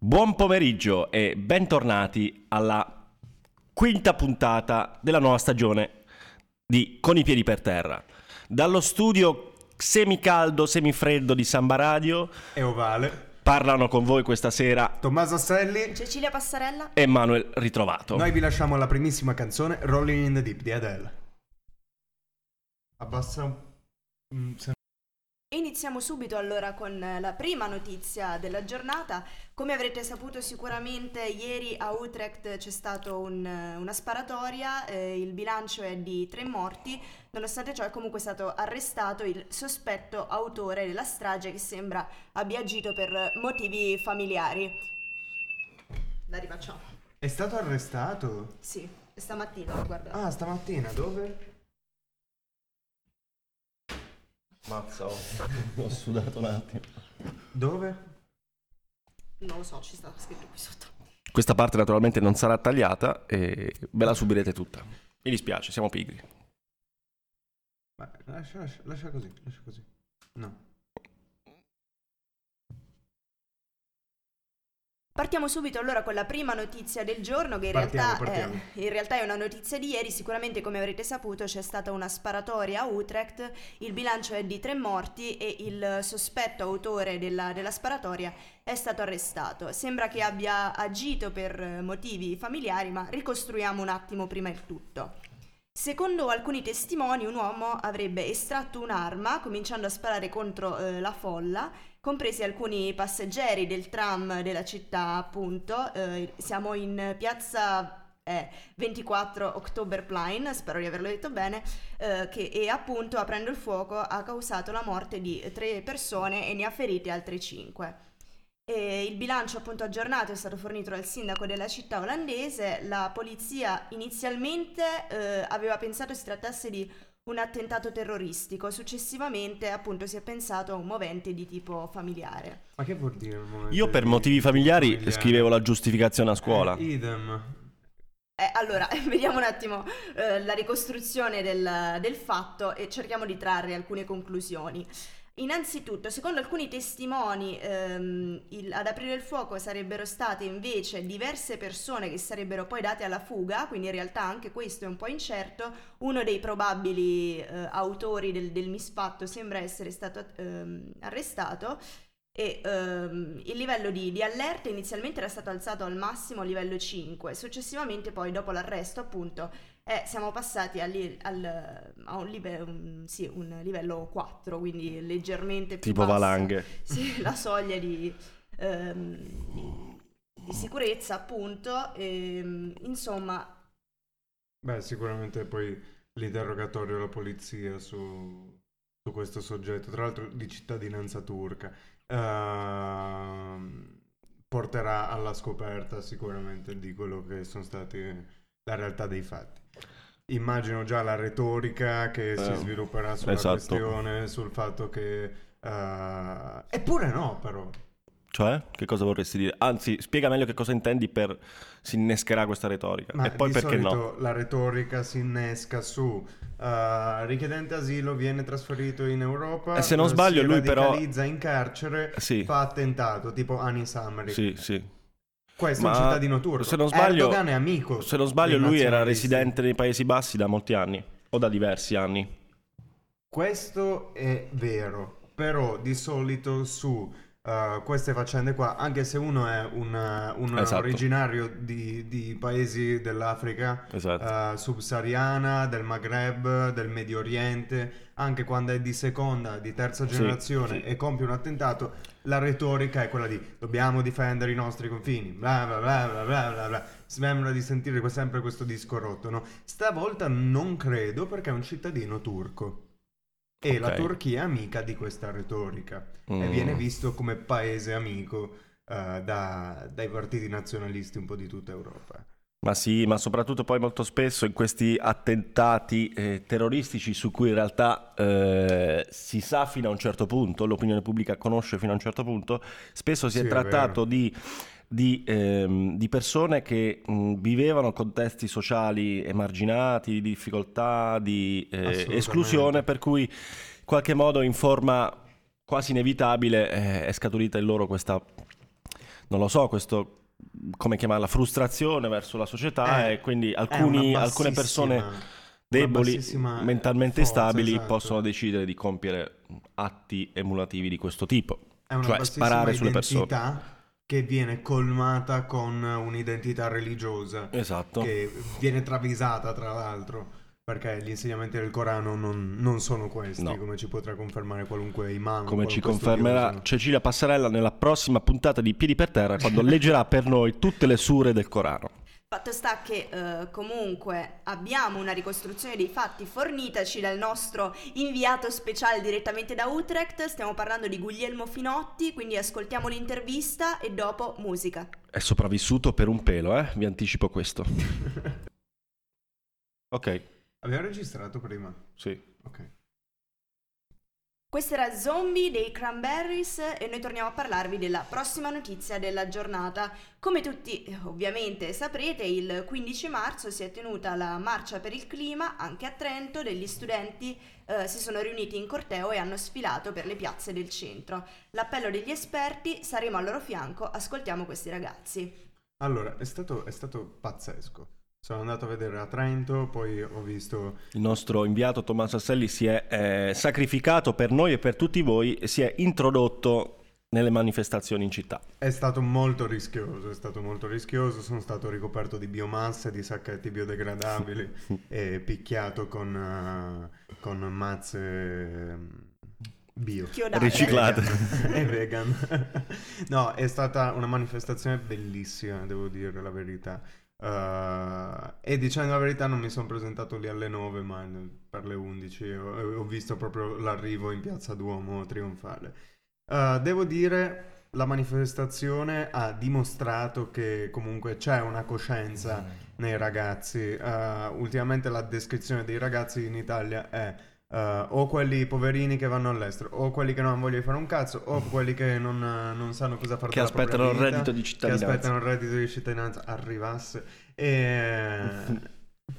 Buon pomeriggio e bentornati alla quinta puntata della nuova stagione di Con i piedi per terra. Dallo studio semicaldo, semifreddo di Samba Radio e Ovale. Parlano con voi questa sera Tommaso Astelli. Cecilia Passarella. e Manuel Ritrovato. Noi vi lasciamo alla primissima canzone Rolling in the Deep di Adele. Abbassa un... Iniziamo subito allora con eh, la prima notizia della giornata. Come avrete saputo sicuramente, ieri a Utrecht c'è stata una sparatoria, eh, il bilancio è di tre morti, nonostante ciò è comunque stato arrestato il sospetto autore della strage che sembra abbia agito per motivi familiari. La rifacciamo. È stato arrestato? Sì, stamattina, guarda. Ah, stamattina, dove? Mazza, ho, ho sudato un attimo. Dove? Non lo so, ci sta scritto qui sotto. Questa parte naturalmente non sarà tagliata e ve la subirete tutta. Mi dispiace, siamo pigri. Ma lascia, lascia, lascia così, lascia così. No. Partiamo subito allora con la prima notizia del giorno che in, Partiamo, realtà, partiamo. È, in realtà è una notizia di ieri, sicuramente come avrete saputo c'è stata una sparatoria a Utrecht, il bilancio è di tre morti e il sospetto autore della, della sparatoria è stato arrestato. Sembra che abbia agito per motivi familiari ma ricostruiamo un attimo prima il tutto. Secondo alcuni testimoni, un uomo avrebbe estratto un'arma, cominciando a sparare contro eh, la folla, compresi alcuni passeggeri del tram della città, appunto. Eh, siamo in piazza eh, 24 Oktoberplein, spero di averlo detto bene, eh, che e appunto aprendo il fuoco ha causato la morte di tre persone e ne ha ferite altre cinque. E il bilancio appunto aggiornato è stato fornito dal sindaco della città olandese. La polizia inizialmente eh, aveva pensato si trattasse di un attentato terroristico, successivamente appunto si è pensato a un movente di tipo familiare. Ma che vuol dire? un momento Io per motivi familiari familiare? scrivevo la giustificazione a scuola. Eh, idem. Eh, allora, vediamo un attimo eh, la ricostruzione del, del fatto e cerchiamo di trarre alcune conclusioni. Innanzitutto, secondo alcuni testimoni, ehm, il- ad aprire il fuoco sarebbero state invece diverse persone che sarebbero poi date alla fuga, quindi in realtà anche questo è un po' incerto. Uno dei probabili eh, autori del, del misfatto sembra essere stato ehm, arrestato e ehm, il livello di, di allerta inizialmente era stato alzato al massimo livello 5, successivamente poi dopo l'arresto appunto eh, siamo passati al al- a un, live- un- sì, un livello 4, quindi leggermente più Tipo bassa. valanghe. Sì, la soglia di, ehm, di- sicurezza appunto, ehm, insomma Beh, sicuramente poi l'interrogatorio della polizia su, su questo soggetto, tra l'altro di cittadinanza turca, ehm, porterà alla scoperta sicuramente di quello che sono stati la realtà dei fatti. Immagino già la retorica che si Eh, svilupperà sulla esatto. questione, sul fatto che... eh, eppure no, però. Cioè, che cosa vorresti dire? Anzi, spiega meglio che cosa intendi per si innescherà questa retorica. Ma e poi perché no? la retorica si innesca su eh, richiedente asilo viene trasferito in Europa E se non eh, sbaglio si lui però- radicalizza in carcere Sì. fa attentato tipo Anis Amri Sì, sì. Questo è un Ma cittadino turco se non sbaglio- Erdogan è amico Se non sbaglio, lui era residente nei Paesi Bassi da molti anni, o da diversi anni. questo è vero però di solito su eh, queste faccende qua anche se uno è un, un Esatto. originario di, di paesi dell'Africa Esatto. eh, subsahariana, del Maghreb, del Medio Oriente, anche quando è di seconda, di terza Sì, generazione sì. e compie un attentato, la retorica è quella di dobbiamo difendere i nostri confini, bla bla bla bla bla bla bla. Sembra di sentire sempre questo disco rotto, no? Stavolta non credo perché è un cittadino turco. E la Ok. Turchia è amica di questa retorica e Mm. viene visto come paese amico eh, da- dai partiti nazionalisti un po' di tutta Europa. Ma sì, ma soprattutto poi molto spesso in questi attentati eh, terroristici su cui in realtà eh, si sa fino a un certo punto, l'opinione pubblica conosce fino a un certo punto, spesso si Sì, è è trattato di, di, ehm, di persone che mh, vivevano contesti sociali emarginati, di difficoltà, di eh, esclusione, per cui in qualche modo in forma quasi inevitabile eh, è scaturita in loro questa non lo so, questo come chiamarla frustrazione verso la società È- e quindi alcuni- alcune persone deboli, mentalmente forza, stabili esatto. possono decidere di compiere atti emulativi di questo tipo. Cioè sparare sulle persone. Che viene colmata con un'identità religiosa Esatto. che viene travisata tra l'altro perché gli insegnamenti del Corano non, non sono questi No. come ci potrà confermare qualunque imam Come ci confermerà studioso. Cecilia Passarella nella prossima puntata di Piedi per Terra quando leggerà per noi tutte le sure del Corano. Fatto sta che eh, comunque abbiamo una ricostruzione dei fatti fornitaci dal nostro inviato speciale direttamente da Utrecht, stiamo parlando di Guglielmo Finotti, quindi ascoltiamo l'intervista e dopo musica. È sopravvissuto per un pelo, eh? Vi anticipo questo. Ok, abbiamo registrato prima sì. ok Questo era Zombie dei Cranberries e noi torniamo a parlarvi della prossima notizia della giornata. Come tutti eh, ovviamente saprete, il 15 marzo si è tenuta la marcia per il clima anche a Trento, degli studenti eh, si sono riuniti in corteo e hanno sfilato per le piazze del centro. L'appello degli esperti, saremo al loro fianco, ascoltiamo questi ragazzi. allora è stato, è stato pazzesco sono andato a vedere a Trento poi ho visto Il nostro inviato Tommaso Asselli si è eh, sacrificato per noi e per tutti voi e si è introdotto nelle manifestazioni in città. È stato molto rischioso, è stato molto rischioso, sono stato ricoperto di biomasse, di sacchetti biodegradabili e picchiato con, eh, con mazze ehm, bio. Chiodate. Riciclate. E vegan. no, è stata una manifestazione bellissima, devo dire la verità. Eh, e dicendo la verità non mi sono presentato lì alle 9 ma per le 11 ho, ho visto proprio l'arrivo in piazza Duomo trionfale. Uh, devo dire, la manifestazione ha dimostrato che comunque c'è una coscienza nei ragazzi. Uh, ultimamente la descrizione dei ragazzi in Italia è uh, o quelli poverini che vanno all'estero, o quelli che non hanno voglia di fare un cazzo, o quelli che non, non sanno cosa fare Che aspettano il reddito di Che cittadinanza. aspettano il reddito di cittadinanza arrivasse. E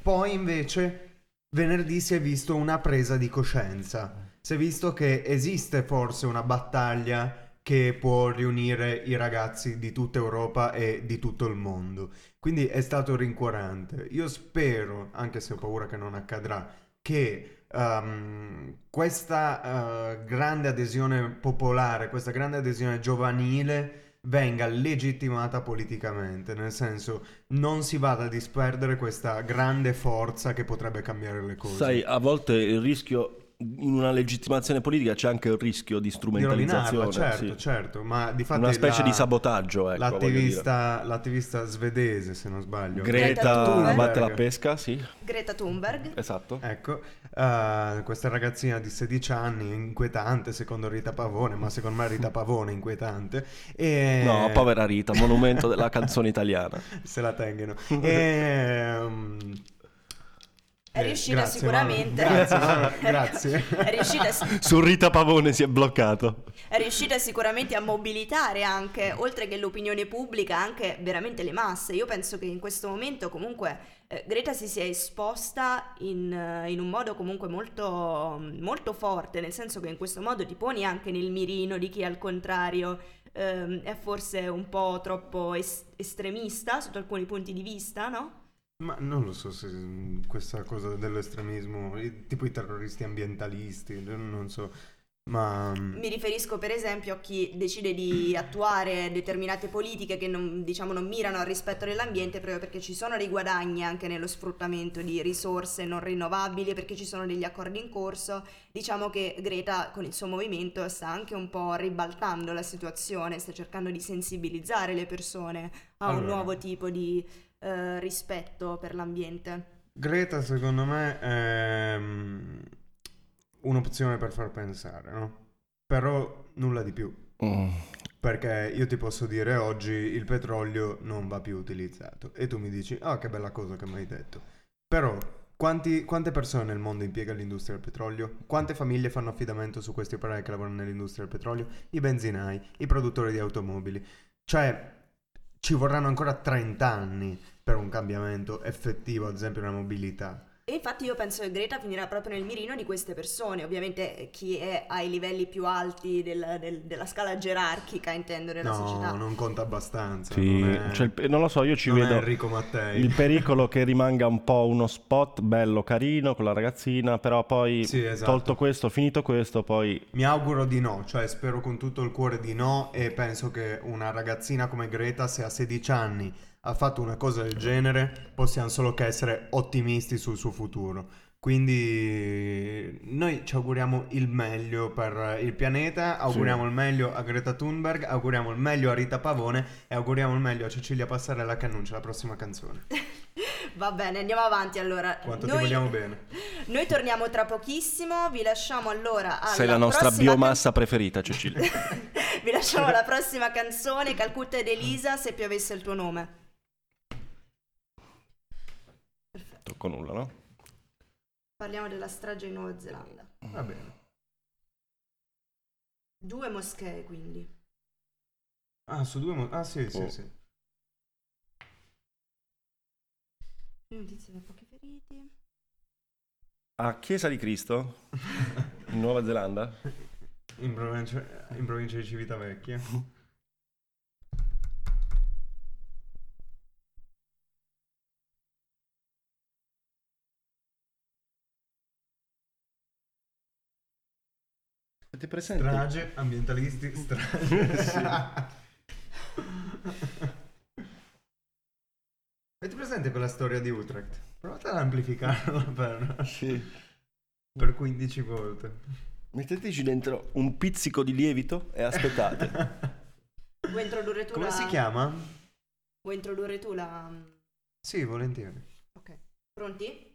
poi invece venerdì si è visto una presa di coscienza. Si è visto che esiste forse una battaglia che può riunire i ragazzi di tutta Europa e di tutto il mondo. Quindi è stato rincuorante. Io spero, anche se ho paura che non accadrà, che ehm, questa eh, grande adesione popolare, questa grande adesione giovanile venga legittimata politicamente, nel senso non si vada a disperdere questa grande forza che potrebbe cambiare le cose. Sai, a volte il rischio in una legittimazione politica c'è anche il rischio di di strumentalizzazione. rovinarla, certo, sì. certo, ma di fatto Una specie la- di sabotaggio, ecco, l'attivista, l'attivista svedese, se non sbaglio. Greta Greta Thunberg. batte la pesca, sì, Greta Thunberg. esatto. Ecco, eh, questa ragazzina di 16 anni, inquietante secondo Rita Pavone, ma secondo me Rita Pavone è inquietante. E... No, povera Rita, monumento della canzone italiana. Se la tengono. Ehm, È riuscita grazie, sicuramente. Manu. Grazie, Manu, grazie. È riuscita, Su Rita Pavone si è bloccato. è riuscita sicuramente a mobilitare anche, oltre che l'opinione pubblica, anche veramente le masse. Io penso che in questo momento comunque eh, Greta si sia esposta in, eh, in un modo comunque molto, molto forte, nel senso che in questo modo ti poni anche nel mirino di chi al contrario ehm, è forse un po' troppo es- estremista sotto alcuni punti di vista, no? Ma non lo so se mm, questa cosa dell'estremismo, tipo i terroristi ambientalisti, non so, ma... mm, Mi riferisco per esempio a chi decide di attuare determinate politiche che non, diciamo, non mirano al rispetto dell'ambiente proprio perché ci sono dei guadagni anche nello sfruttamento di risorse non rinnovabili, perché ci sono degli accordi in corso. Diciamo che Greta con il suo movimento sta anche un po' ribaltando la situazione, sta cercando di sensibilizzare le persone a un Allora. nuovo tipo di eh, rispetto per l'ambiente. Greta secondo me è mm, un'opzione per far pensare, no? Però nulla di più. Mm. Perché io ti posso dire oggi il petrolio non va più utilizzato e tu mi dici, ah che bella cosa che mi hai detto. Però quanti- quante persone nel mondo impiega l'industria del petrolio? Quante famiglie fanno affidamento su questi operai che lavorano nell'industria del petrolio? I benzinai, i produttori di automobili. Cioè ci vorranno ancora 30 anni per un cambiamento effettivo, ad esempio nella mobilità. E infatti io penso che Greta finirà proprio nel mirino di queste persone, ovviamente eh, chi è ai livelli più alti del- del- della scala gerarchica, intendo, della No, società. non conta abbastanza. Sì, non, è, cioè, non lo so, io ci non vedo Enrico Mattei. il pericolo che rimanga un po' uno spot bello, carino con la ragazzina, però poi Sì, esatto. tolto questo, finito questo, poi Mi auguro di no, cioè spero con tutto il cuore di no e penso che una ragazzina come Greta, se a 16 anni ha fatto una cosa del genere, possiamo solo che essere ottimisti sul suo futuro. Quindi noi ci auguriamo il meglio per il pianeta, auguriamo il meglio a Greta Thunberg, auguriamo il meglio a Rita Pavone e auguriamo il meglio a Cecilia Passarella che annuncia la prossima canzone. Va bene, andiamo avanti allora. Quanto ti Noi- vogliamo bene. Noi torniamo tra pochissimo, vi lasciamo allora alla sei la nostra biomassa preferita, Cecilia. can- vi lasciamo alla prossima canzone, Calcutta ed Elisa, se piovesse il tuo nome. Tocco nulla, no? Parliamo della strage in Nuova Zelanda. Va bene. Due moschee quindi. Ah, su due... mo- ah, sì, sì, Oh. sì. Notizie da pochi feriti. A Chiesa di Cristo, in Nuova Zelanda, In provincia, in provincia di Civitavecchia. avete presente? Strage, ambientalisti, strage. sì. Avete presente quella storia di Utrecht? Provate ad amplificarla per, Sì. per 15 volte. Metteteci dentro un pizzico di lievito e aspettate. Vuoi introdurre tu Come la... si chiama? Vuoi introdurre tu la... Sì, volentieri. Ok. Pronti?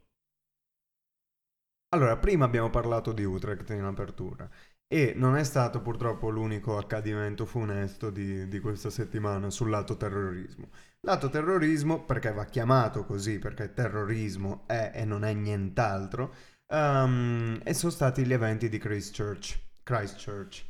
Allora, prima abbiamo parlato di Utrecht in apertura e non è stato purtroppo l'unico accadimento funesto di, di questa settimana sul lato terrorismo. Lato terrorismo, perché va chiamato così, perché terrorismo è e non è nient'altro, ehm, e sono stati gli eventi di Christchurch, Christchurch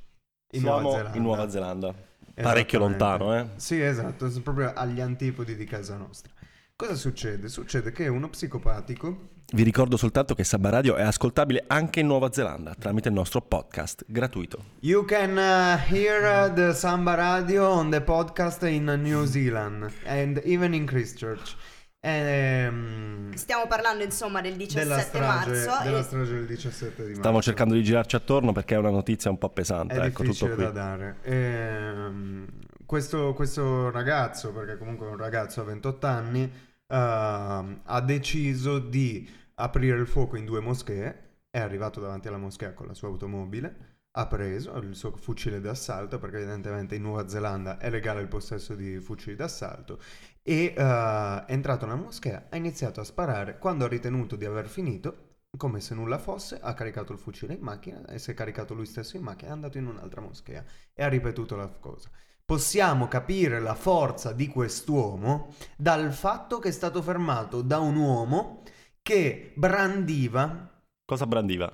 in Siamo Nuova Zelanda. in Nuova Zelanda. Parecchio lontano, eh? Sì, esatto, proprio agli antipodi di casa nostra. Cosa succede? Succede che uno psicopatico Vi ricordo soltanto che Samba Radio è ascoltabile anche in Nuova Zelanda tramite il nostro podcast gratuito. You can uh, hear uh, the Samba Radio on the podcast in New Zealand and even in Christchurch. Ehm, Stiamo parlando insomma del 17 della strage, marzo della strage del 17 di marzo. Stavo cercando di girarci attorno perché è una notizia un po' pesante. È ecco, tutto difficile qui. da dare. Ehm, questo, questo ragazzo, perché comunque è un ragazzo a 28 anni, ehm, ha deciso di aprire il fuoco in due moschee. È arrivato davanti alla moschea con la sua automobile. Ha preso il suo fucile d'assalto, perché evidentemente in Nuova Zelanda è legale il possesso di fucili d'assalto. E eh, è entrato nella moschea, ha iniziato a sparare. Quando ha ritenuto di aver finito, come se nulla fosse, ha caricato il fucile in macchina e si è caricato lui stesso in macchina è andato in un'altra moschea e ha ripetuto la cosa. Possiamo capire la forza di quest'uomo dal fatto che è stato fermato da un uomo che brandiva. Cosa brandiva?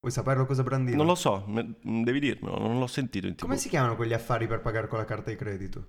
Vuoi saperlo cosa brandiva? Non lo so, me- devi dirmelo, non l'ho sentito in tv. Come si chiamano quegli affari per pagare con la carta di credito?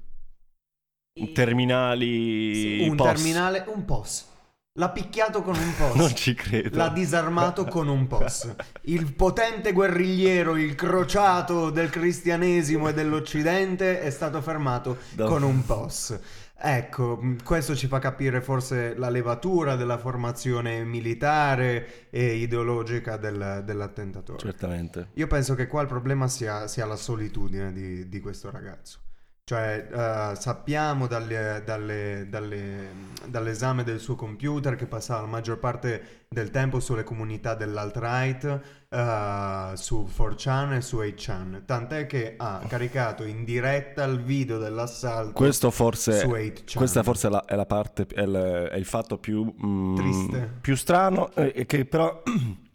Terminali un POS. terminale, un POS. L'ha picchiato con un POS. Non ci credo. L'ha disarmato con un POS. Il potente guerrigliero, il crociato del cristianesimo e dell'Occidente è stato fermato Da- con un POS. Ecco, mh, questo ci fa capire forse la levatura della formazione militare e ideologica del- dell'attentatore. Certamente. Io penso che qua il problema sia, sia la solitudine di, di questo ragazzo. Cioè, eh, sappiamo dalle- dalle- dalle- dall'esame del suo computer che passava la maggior parte del tempo sulle comunità dell'alt-right, eh, su 4chan e su 8chan. Tant'è che ha caricato in diretta il video dell'assalto Questo forse, su 8chan. questa forse è la, è la parte, è il, è il fatto più, mm, Triste. più strano, eh, che però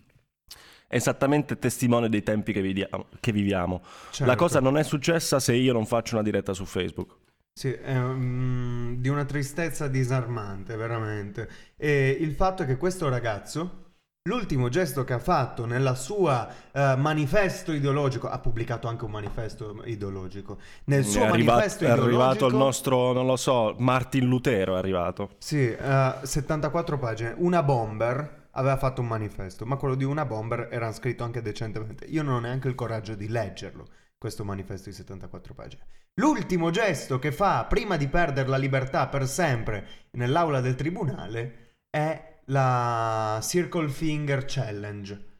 è esattamente testimone dei tempi che, viviamo. che viviamo. La Certo. cosa non è successa se io non faccio una diretta su Facebook. Sì, è mm, di una tristezza disarmante, veramente. E il fatto è che questo ragazzo, l'ultimo gesto che ha fatto nella sua eh, manifesto ideologico, ha pubblicato anche un manifesto ideologico. Nel suo è, manifesto è arrivato il ideologico- nostro, non lo so, Martin Lutero è arrivato. Sì, eh, 74 pagine. Una bomber aveva fatto un manifesto, ma quello di una bomber era scritto anche decentemente. Io non ho neanche il coraggio di leggerlo, questo manifesto di 74 pagine. L'ultimo gesto che fa prima di perdere la libertà per sempre nell'aula del tribunale è la Circle Finger Challenge.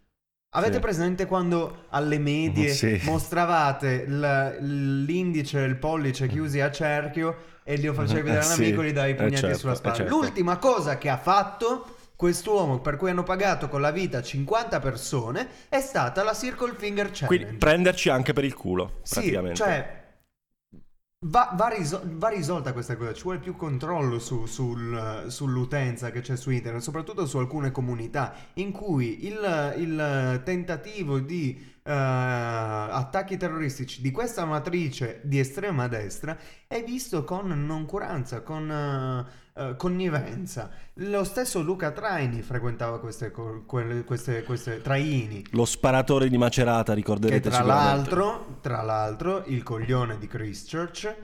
Avete Sì. presente quando alle medie Sì. mostravate l- l'indice e il pollice chiusi a cerchio e glielo facevi vedere Eh, sì. all'amico e gli dai i Eh, pugnati certo, sulla eh, spalla? certo. L'ultima cosa che ha fatto quest'uomo per cui hanno pagato con la vita 50 persone è stata la Circle Finger Challenge. Quindi prenderci anche per il culo, Sì, praticamente. cioè va, va risol- va risolta questa cosa, ci vuole più controllo su- sul- sull'utenza che c'è su internet, soprattutto su alcune comunità in cui il, il tentativo di eh, attacchi terroristici di questa matrice di estrema destra è visto con noncuranza, con eh, eh, connivenza. Lo stesso Luca Traini frequentava queste, quelle- queste, queste Traini. Lo sparatore di Macerata, Che ricorderete tra sicuramente. l'altro, tra l'altro, il coglione di Christchurch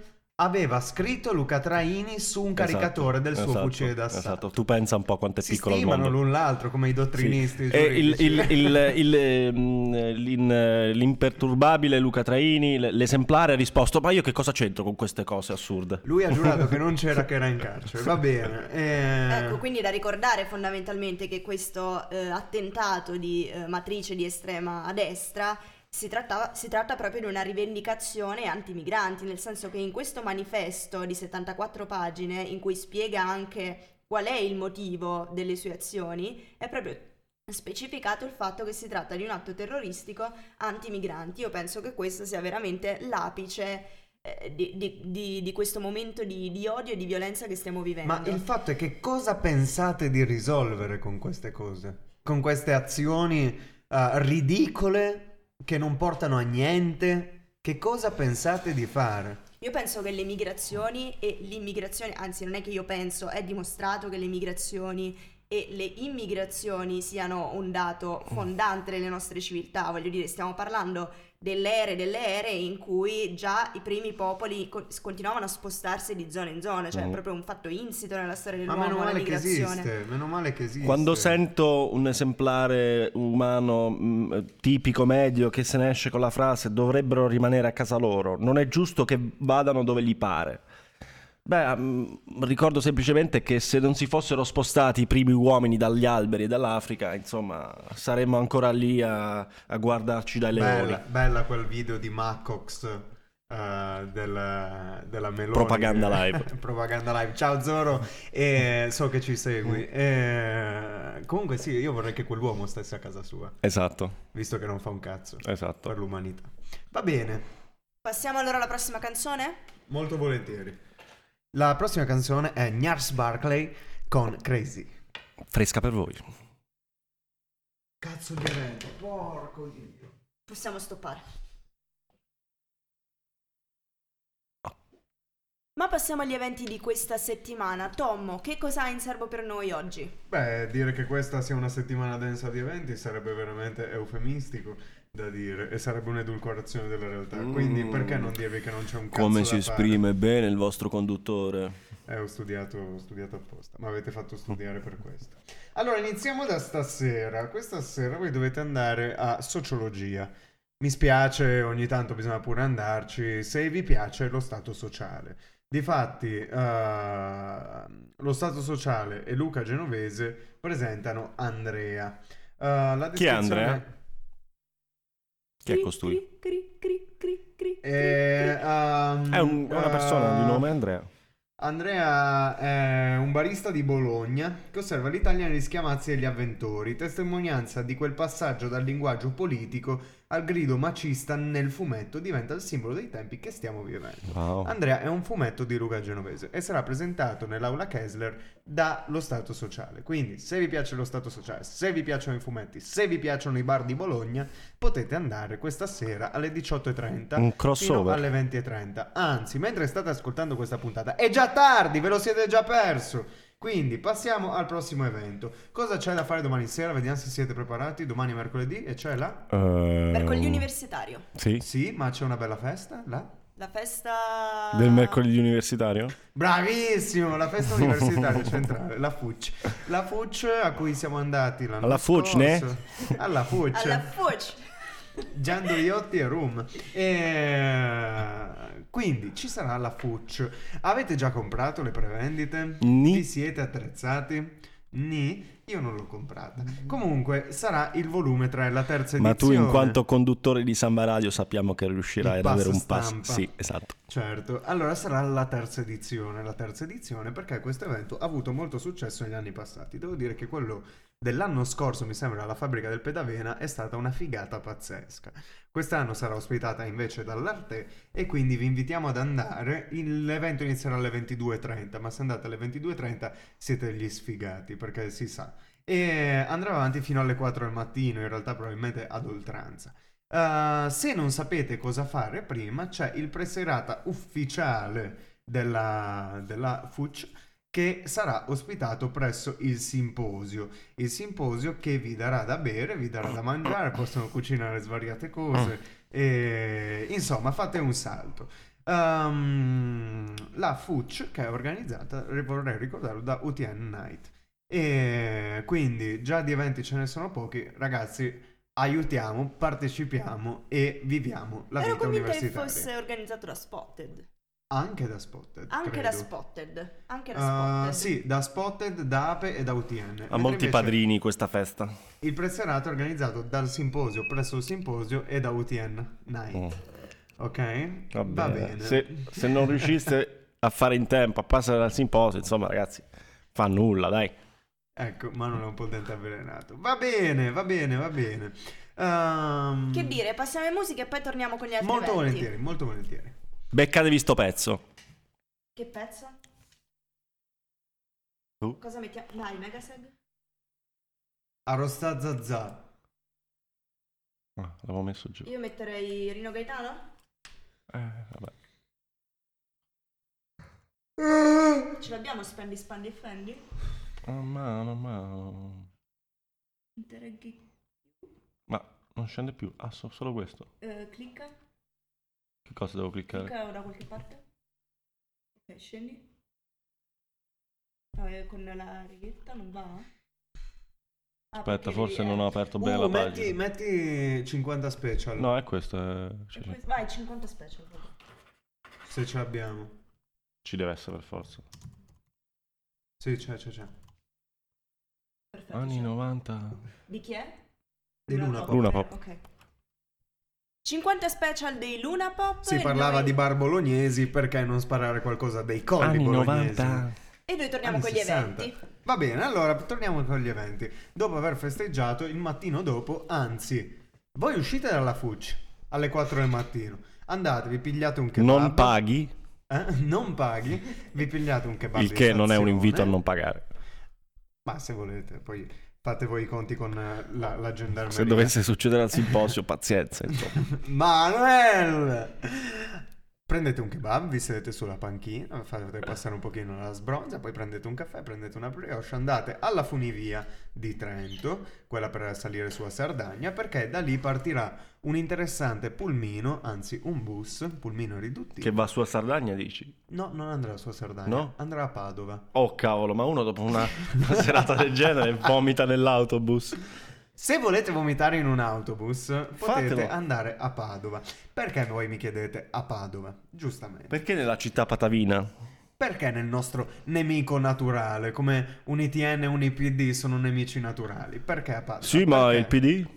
aveva scritto Luca Traini su un caricatore del suo esatto, fucile d'assalto. Esatto, tu pensa un po' quanto è Si piccolo il stimano mondo. l'un l'altro come i dottrinisti Sì. E il- il- il- il- ehm, l'in- l'imperturbabile Luca Traini, l'esemplare, ha risposto: Ma io che cosa c'entro con queste cose assurde? Lui ha giurato che non c'era che era in carcere, va bene. eh, Ecco, quindi da ricordare fondamentalmente che questo eh, attentato di eh, matrice di estrema destra si, trattava- si tratta proprio di una rivendicazione anti-migranti, nel senso che in questo manifesto di 74 pagine, in cui spiega anche qual è il motivo delle sue azioni, è proprio specificato il fatto che si tratta di un atto terroristico anti-migranti. Io penso che questo sia veramente l'apice eh, di, di- di- di questo momento di, di odio e di violenza che stiamo vivendo. Ma il fatto è che cosa pensate di risolvere con queste cose? Con queste azioni eh, ridicole che non portano a niente? Che cosa pensate di fare? Io penso che le migrazioni e l'immigrazione, anzi non è che io penso, è dimostrato che le migrazioni e le immigrazioni siano un dato fondante delle nostre civiltà, voglio dire, stiamo parlando delle ere delle ere in cui già i primi popoli co- continuavano a spostarsi di zona in zona, cioè è Mm. proprio un fatto insito nella storia Ma dell'uomo, meno la male che migrazione. esiste, meno male che esiste. Quando sento un esemplare umano mh, tipico medio che se ne esce con la frase dovrebbero rimanere a casa loro, non è giusto che vadano dove gli pare. Beh, mh, ricordo semplicemente che se non si fossero spostati i primi uomini dagli alberi e dall'Africa, insomma, saremmo ancora lì a, a guardarci dai leoni. Bella, bella quel video di Macox eh, della, della Meloni. Propaganda live. Propaganda live. Ciao Zoro, e so che ci segui. E, comunque sì, io vorrei che quell'uomo stesse a casa sua, Esatto, visto che non fa un cazzo esatto. per l'umanità. Va bene, Passiamo allora alla prossima canzone? molto volentieri. La prossima canzone è Gnars Barclay con Crazy. Fresca per voi. Cazzo di evento, porco dio. Possiamo stoppare. Ma passiamo agli eventi di questa settimana. Tommo, che cosa hai in serbo per noi oggi? Beh, dire che questa sia una settimana densa di eventi sarebbe veramente eufemistico da dire e sarebbe un'edulcorazione della realtà. Quindi Mm. perché non dirvi che non c'è un cazzo Come si fare? esprime bene il vostro conduttore. Eh, ho studiato, ho studiato apposta, ma avete fatto studiare per questo. Allora, iniziamo da stasera. Questa sera voi dovete andare a sociologia. Mi spiace, ogni tanto bisogna pure andarci, se vi piace lo stato sociale. Difatti, eh, lo stato sociale e Luca Genovese presentano Andrea. Eh, la Chi è descrizione- Andrea? Chi è costui? Cri, cri, cri, cri, cri, Eh, ehm, È un- è una persona eh, di nome Andrea. Andrea è un barista di Bologna che osserva l'Italia negli schiamazzi degli avventori, testimonianza di quel passaggio dal linguaggio politico al grido macista nel fumetto diventa il simbolo dei tempi che stiamo vivendo. Wow. Andrea è un fumetto di Luca Genovese e sarà presentato nell'aula Kessler dallo Stato Sociale. Quindi, se vi piace lo Stato Sociale, se vi piacciono i fumetti, se vi piacciono i bar di Bologna, potete andare questa sera alle 18.30 Un fino crossover. alle 20.30. Anzi, mentre state ascoltando questa puntata, è già tardi, ve lo siete già perso. Quindi passiamo al prossimo evento. Cosa c'è da fare domani sera? Vediamo se siete preparati. Domani è mercoledì e c'è la... Eh, Mercoledì universitario. Sì. Sì, ma c'è una bella festa là? La festa... Del mercoledì universitario? Bravissimo, la festa universitaria centrale, la FUC. La FUC a cui siamo andati l'anno Alla FUC, scorso. ne? Alla FUC. Alla Fuc. Gianduiotti e Room. E... Quindi ci sarà la FUC. Avete già comprato le prevendite? Ni. Vi siete attrezzati? Ni? Io non l'ho comprata. Comunque sarà il volume 3, la terza Ma edizione. tu in quanto conduttore di Samba Radio sappiamo che riuscirai ad avere un pass. stampa. Sì, esatto. Certo, allora sarà la terza edizione, la terza edizione perché questo evento ha avuto molto successo negli anni passati. Devo dire che quello dell'anno scorso, mi sembra, alla fabbrica del Pedavena è stata una figata pazzesca. Quest'anno sarà ospitata invece dall'Arte e quindi vi invitiamo ad andare. L'evento inizierà alle 22.30, ma se andate alle 22.30 siete gli sfigati perché si sa. E andrà avanti fino alle 4 del mattino, in realtà probabilmente ad oltranza. Uh, se non sapete cosa fare prima, c'è il preserata ufficiale della, della FUC che sarà ospitato presso il simposio. Il simposio che vi darà da bere, vi darà da mangiare, possono cucinare svariate cose. E, insomma, fate un salto. Ehm, la FUC che è organizzata, vorrei ricordarlo, da UTN Night. E quindi già di eventi ce ne sono pochi, ragazzi. Aiutiamo, partecipiamo e viviamo la Ero vita convinta che universitaria. fosse organizzato da Spotted. Anche da Spotted. Anche credo. da Spotted. Anche da Uh, Spotted. sì, da Spotted, da Ape e da UTN. Ha molti padrini questa festa. Il prezzerato è organizzato dal simposio, presso il simposio e da UTN Night. Mm. Ok? Va Va bene. bene. Se, se non riusciste a fare in tempo, a passare dal simposio, insomma, ragazzi, fa nulla, dai. Ecco, ma non è un po' dente avvelenato. Va bene, va bene, va bene. Ehm, Che dire, passiamo alle musiche e poi torniamo con gli altri Molto eventi. volentieri, molto volentieri. Beccatevi sto pezzo. Che pezzo? Tu? Cosa mettiamo? Dai, Megaseg. Arrosta Zazza. Ah, l'avevo messo giù. Io metterei Rino Gaetano. Eh, vabbè. Ce l'abbiamo Spendi, Spandi e Fendi? Oh, ma, no, ma... Interreghi. Ma non scende più. Ah, so- solo questo. Eh, clicca. Che cosa devo cliccare? Clicca da qualche parte. Ok, scendi. No, eh, con la righetta non va? Ah, Aspetta, perché forse devi- non ho eh, aperto Uh, bene la metti, pagina. metti 50 special. No, è questo. è- e ci, questo- Vai, 50 special. proprio. Se ce l'abbiamo. ci deve essere per forza. Sì, c'è, c'è, c'è. Perfetto. Anni c'è. 90. Di chi è? Di Luna Pop. Luna Pop. Ok. 50 special dei Luna Pop. Si parlava noi- di bar bolognesi, perché non sparare qualcosa dei colli Anni bolognesi? 90. E noi torniamo Anni con gli 60. eventi. Va bene, allora torniamo con gli eventi. Dopo aver festeggiato, il mattino dopo, anzi, voi uscite dalla FUC alle 4 del mattino. Andate, vi pigliate un kebab. Non paghi, eh? Non paghi, vi pigliate un kebab. il che non è un invito a non pagare. Ma se volete, poi fate voi i conti con eh, la, la gendarmeria. Se dovesse succedere al simposio, pazienza. Manuel! Prendete un kebab, vi sedete sulla panchina, fate passare un pochino la sbronza, poi prendete un caffè, prendete una brioche, andate alla funivia di Trento, quella per salire su a Sardegna, perché da lì partirà un interessante pulmino, anzi un bus, pulmino riduttivo. Che va su a Sardegna, dici? No, non andrà su a Sardegna, No? andrà a Padova. Oh cavolo, ma uno dopo una, una serata del genere vomita nell'autobus. Se volete vomitare in un autobus, potete Fatelo. andare a Padova. Perché voi mi chiedete a Padova? Giustamente. Perché nella città patavina? Perché nel nostro nemico naturale, come un ITN e un IPD sono nemici naturali? Perché a Padova? Sì, ma Perché? il PD?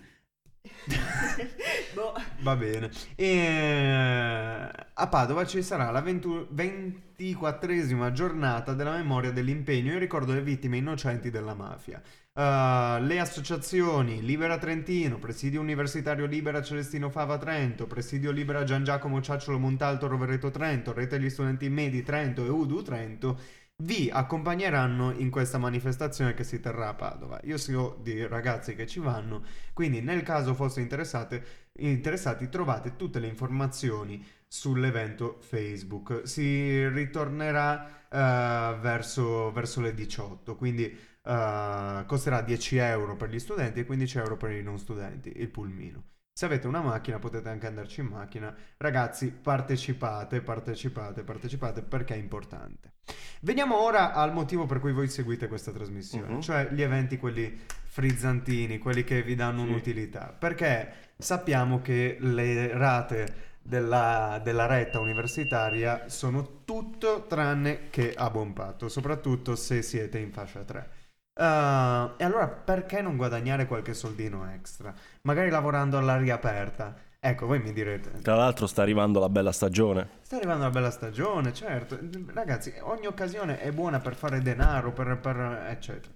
boh. Va bene. E a Padova ci sarà la ventu- 24esima giornata della memoria dell'impegno in ricordo delle vittime innocenti della mafia. Uh, le associazioni Libera Trentino, Presidio Universitario Libera Celestino Fava Trento, Presidio Libera Gian Giacomo Ciacciolo Montalto Rovereto Trento, Rete degli Studenti Medi Trento e UDU Trento vi accompagneranno in questa manifestazione che si terrà a Padova. Io so di ragazzi che ci vanno, quindi nel caso foste interessati trovate tutte le informazioni sull'evento Facebook. Si ritornerà eh, verso, verso le 18, quindi eh, costerà 10 euro per gli studenti e 15 euro per i non studenti, il pulmino. Se avete una macchina potete anche andarci in macchina. Ragazzi, partecipate, partecipate, partecipate perché è importante. Veniamo ora al motivo per cui voi seguite questa trasmissione, Mhm. cioè gli eventi quelli frizzantini, quelli che vi danno Sì. un'utilità. Perché sappiamo che le rate della, della retta universitaria sono tutto tranne che a buon patto, soprattutto se siete in fascia 3. Uh, e allora perché non guadagnare qualche soldino extra? Magari lavorando all'aria aperta. Ecco, voi mi direte, Tra l'altro sta arrivando la bella stagione. sta arrivando una bella stagione, certo. Ragazzi, ogni occasione è buona per fare denaro, per... per eccetera.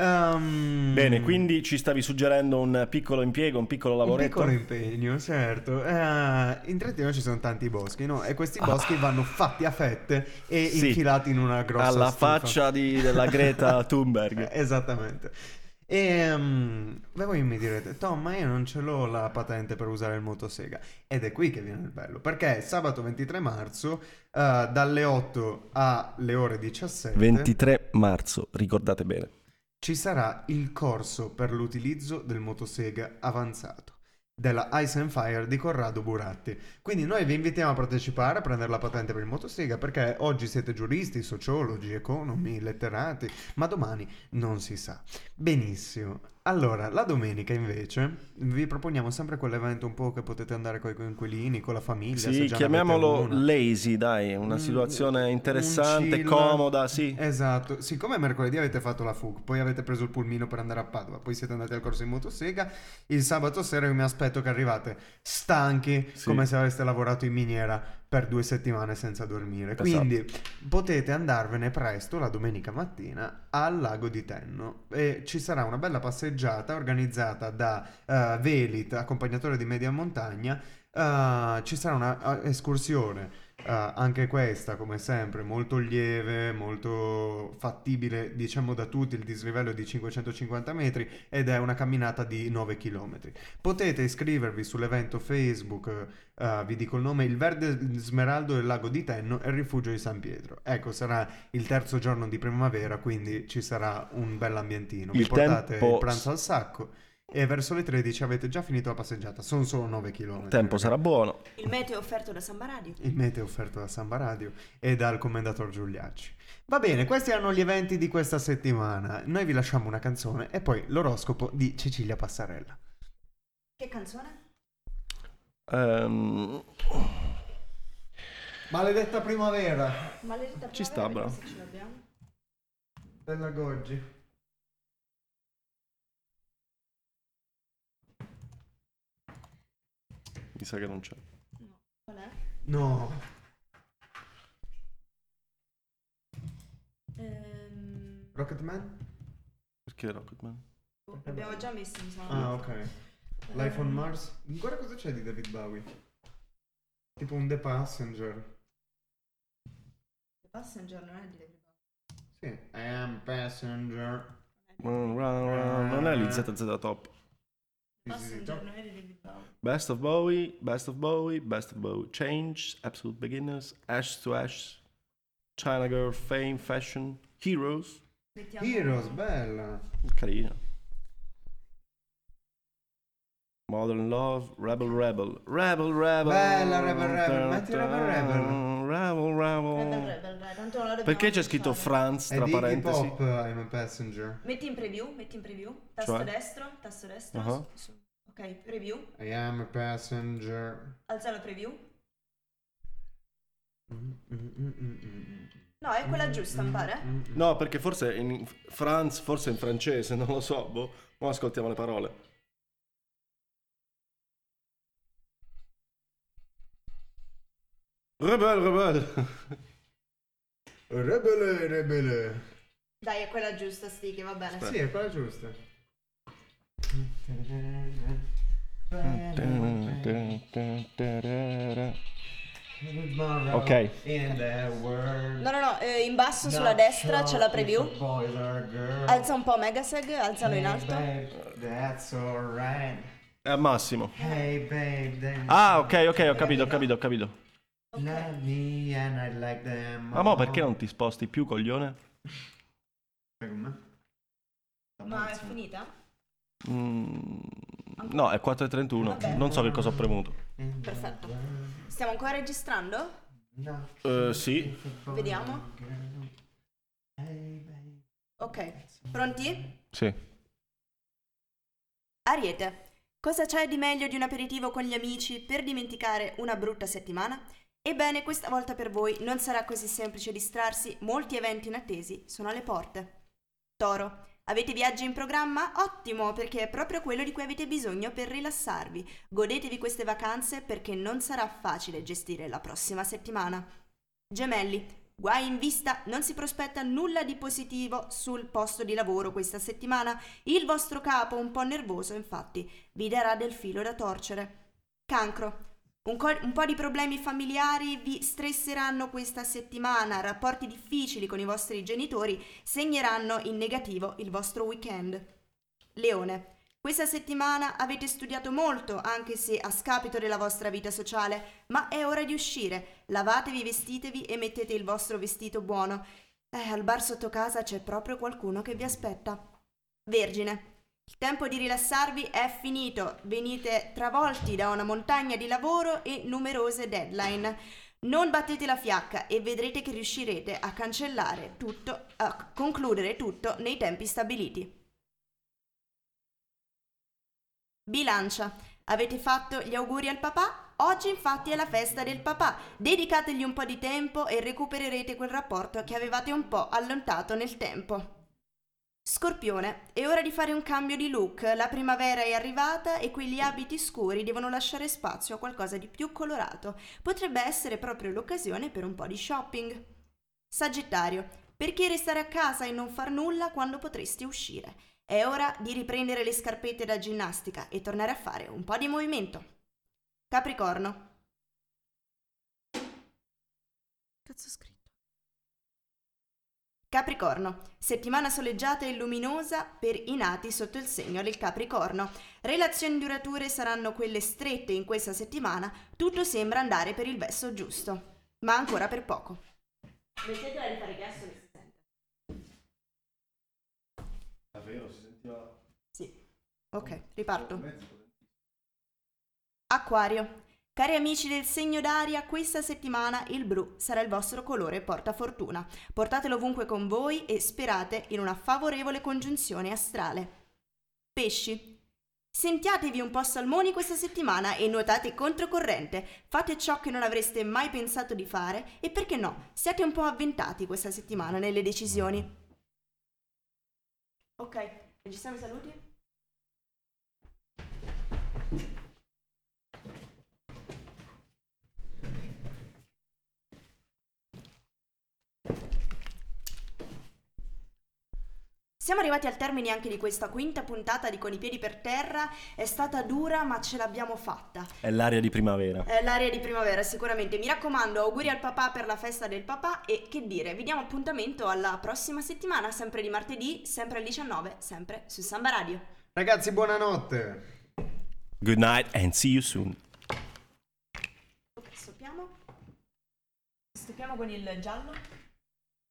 Ehm, Bene, quindi ci stavi suggerendo un piccolo impiego, un piccolo Un lavoretto? piccolo impegno, certo. Eh, in Trentino ci sono tanti boschi, no? E questi boschi vanno fatti a fette e Ah. Sì. infilati in una grossa Alla stufa. faccia di- della Greta Thunberg. Eh, Esattamente. E beh, voi mi direte, Tom, ma io non ce l'ho la patente per usare il motosega. Ed è qui che viene il bello, perché sabato 23 marzo, eh, dalle 8 alle ore 17, 23 marzo, ricordate bene. Ci sarà il corso per l'utilizzo del motosega avanzato della Ice and Fire di Corrado Buratti. Quindi noi vi invitiamo a partecipare, a prendere la patente per il motosega, perché oggi siete giuristi, sociologi, economi, letterati, ma domani non si sa. Benissimo. Allora, la domenica invece vi proponiamo sempre quell'evento un po' che potete andare con i coinquilini, con la famiglia. Sì, chiamiamolo lazy, dai, una Mm, situazione un interessante, chill. comoda, sì. Esatto, siccome mercoledì avete fatto la FUG, poi avete preso il pulmino per andare a Padova, poi siete andati al corso in motosega, il sabato sera io mi aspetto che arrivate stanchi Sì. come se aveste lavorato in miniera per due settimane senza dormire. Esatto. Quindi potete andarvene presto la domenica mattina al lago di Tenno e ci sarà una bella passeggiata organizzata da eh, Velit, accompagnatore di media montagna. Eh, ci sarà una eh, anche questa, come sempre, molto lieve, molto fattibile, diciamo da tutti, il dislivello è di 550 metri ed è una camminata di 9 km. Potete iscrivervi sull'evento Facebook, eh, vi dico il nome, il Verde Smeraldo del Lago di Tenno e il Rifugio di San Pietro. Ecco, sarà il terzo giorno di primavera, quindi ci sarà un bell'ambientino. Vi Il portate tempo- il pranzo al sacco. E verso le 13 avete già finito la passeggiata, sono solo 9 km. Il tempo sarà buono. Il meteo offerto da Samba Radio. Il meteo offerto da Samba Radio e dal commendator Giuliacci. Va bene, questi erano gli eventi di questa settimana. Noi vi lasciamo una canzone e poi l'oroscopo di Cecilia Passarella. Che canzone? Ehm, Maledetta primavera Maledetta Ci sta, primavera, bravo. della Goggi. Mi sa che non c'è. Qual è? No, Ehm, Rocketman? Perché Rocketman? oh, abbiamo già messo, mi sa. Ah, ok. Life on Mars? Guarda cosa c'è di David Bowie. Tipo un The Passenger. The Passenger non è di David Bowie. Sì, I am passenger. Non è lì ZZ Top. Best of Bowie, Best of Bowie, Best of Bowie. Change, Absolute Beginners, Ash to Ash, China Girl, Fame, Fashion, Heroes. Heroes, bella. Carina. Modern Love, Rebel Rebel, Rebel Rebel. Bella, Rebel Rebel, metti Rebel Rebel. La dobbiamo Perché c'è scritto. Franz È tra hip parentesi? hop, I'm a passenger. Metti in preview, metti in preview. Tasto Cioè? destro, tasto destro. Su- su- Ok, preview. I am a passenger. Alza la preview. Mm, mm, mm. No, è quella giusta, mi pare. No, perché forse in Franz, forse in francese, non lo so. Boh. Ma ascoltiamo le parole. Rebel, rebel. Rebele, rebele. Dai, è quella giusta, Sticky, va bene. Sì, è quella giusta. Ok. In the world. No, no, no, eh, in basso sulla destra c'è la preview. Alza un po' Megaseg, alzalo in alto. That's alright. È al massimo. Hey babe, then Ah, ok, ok, ho capito, ho capito, ho capito. Love me and I like them. Ma mo perché non ti sposti più, coglione? Fai con me? Ma è finita? Mm, No, è 4.31. Vabbè. Non so che cosa ho premuto. Perfetto. Stiamo ancora registrando? Eh, sì. Vediamo. Ok, pronti? Sì. Ariete, cosa c'è di meglio di un aperitivo con gli amici per dimenticare una brutta settimana? Ebbene, questa volta per voi non sarà così semplice distrarsi, molti eventi inattesi sono alle porte. Toro, avete viaggi in programma? Ottimo, perché è proprio quello di cui avete bisogno per rilassarvi. Godetevi queste vacanze perché non sarà facile gestire la prossima settimana. Gemelli, Guai in vista, non si prospetta nulla di positivo sul posto di lavoro questa settimana. Il vostro capo, un po' nervoso, infatti, vi darà del filo da torcere. Cancro. Un, co- un po' di problemi familiari vi stresseranno questa settimana, rapporti difficili con i vostri genitori segneranno in negativo il vostro weekend. Leone. Questa settimana avete studiato molto, anche se a scapito della vostra vita sociale, ma è ora di uscire. Lavatevi, vestitevi e mettete il vostro vestito buono. Eh, al bar sotto casa c'è proprio qualcuno che vi aspetta. Vergine. Il tempo di rilassarvi è finito. Venite travolti da una montagna di lavoro e numerose deadline. Non battete la fiacca e vedrete che riuscirete a cancellare tutto, a concludere tutto nei tempi stabiliti. Bilancia. Avete fatto gli auguri al papà? Oggi infatti è la festa del papà. Dedicategli un po' di tempo e recupererete quel rapporto che avevate un po' allontanato nel tempo. Scorpione, è ora di fare un cambio di look. La primavera è arrivata e quegli abiti scuri devono lasciare spazio a qualcosa di più colorato. Potrebbe essere proprio l'occasione per un po' di shopping. Sagittario, perché restare a casa e non far nulla quando potresti uscire? È ora di riprendere le scarpette da ginnastica e tornare a fare un po' di movimento. Capricorno. Cazzo scritto? Capricorno, settimana soleggiata e luminosa per i nati sotto il segno del Capricorno. Relazioni durature saranno quelle strette in questa settimana, tutto sembra andare per il verso giusto, ma ancora per poco. Mettetela di fare gesto che si sente. Davvero, si sentiva... Sì. Ok, riparto. Acquario. Cari amici del segno d'aria, questa settimana il blu sarà il vostro colore portafortuna. Portatelo ovunque con voi e sperate in una favorevole congiunzione astrale. Pesci. Sentiatevi un po' salmoni questa settimana e nuotate controcorrente. Fate ciò che non avreste mai pensato di fare e perché no, siate un po' avventati questa settimana nelle decisioni. Ok, registriamo i saluti? Siamo arrivati al termine anche di questa quinta puntata di Con i piedi per terra. È stata dura, ma ce l'abbiamo fatta. È l'aria di primavera. È l'aria di primavera, sicuramente. Mi raccomando, auguri al papà per la festa del papà e che dire, vi diamo appuntamento alla prossima settimana, sempre di martedì, sempre alle 19, sempre su Samba Radio. Ragazzi, buonanotte. Good night and see you soon. Ok, stoppiamo. Stoppiamo con il giallo.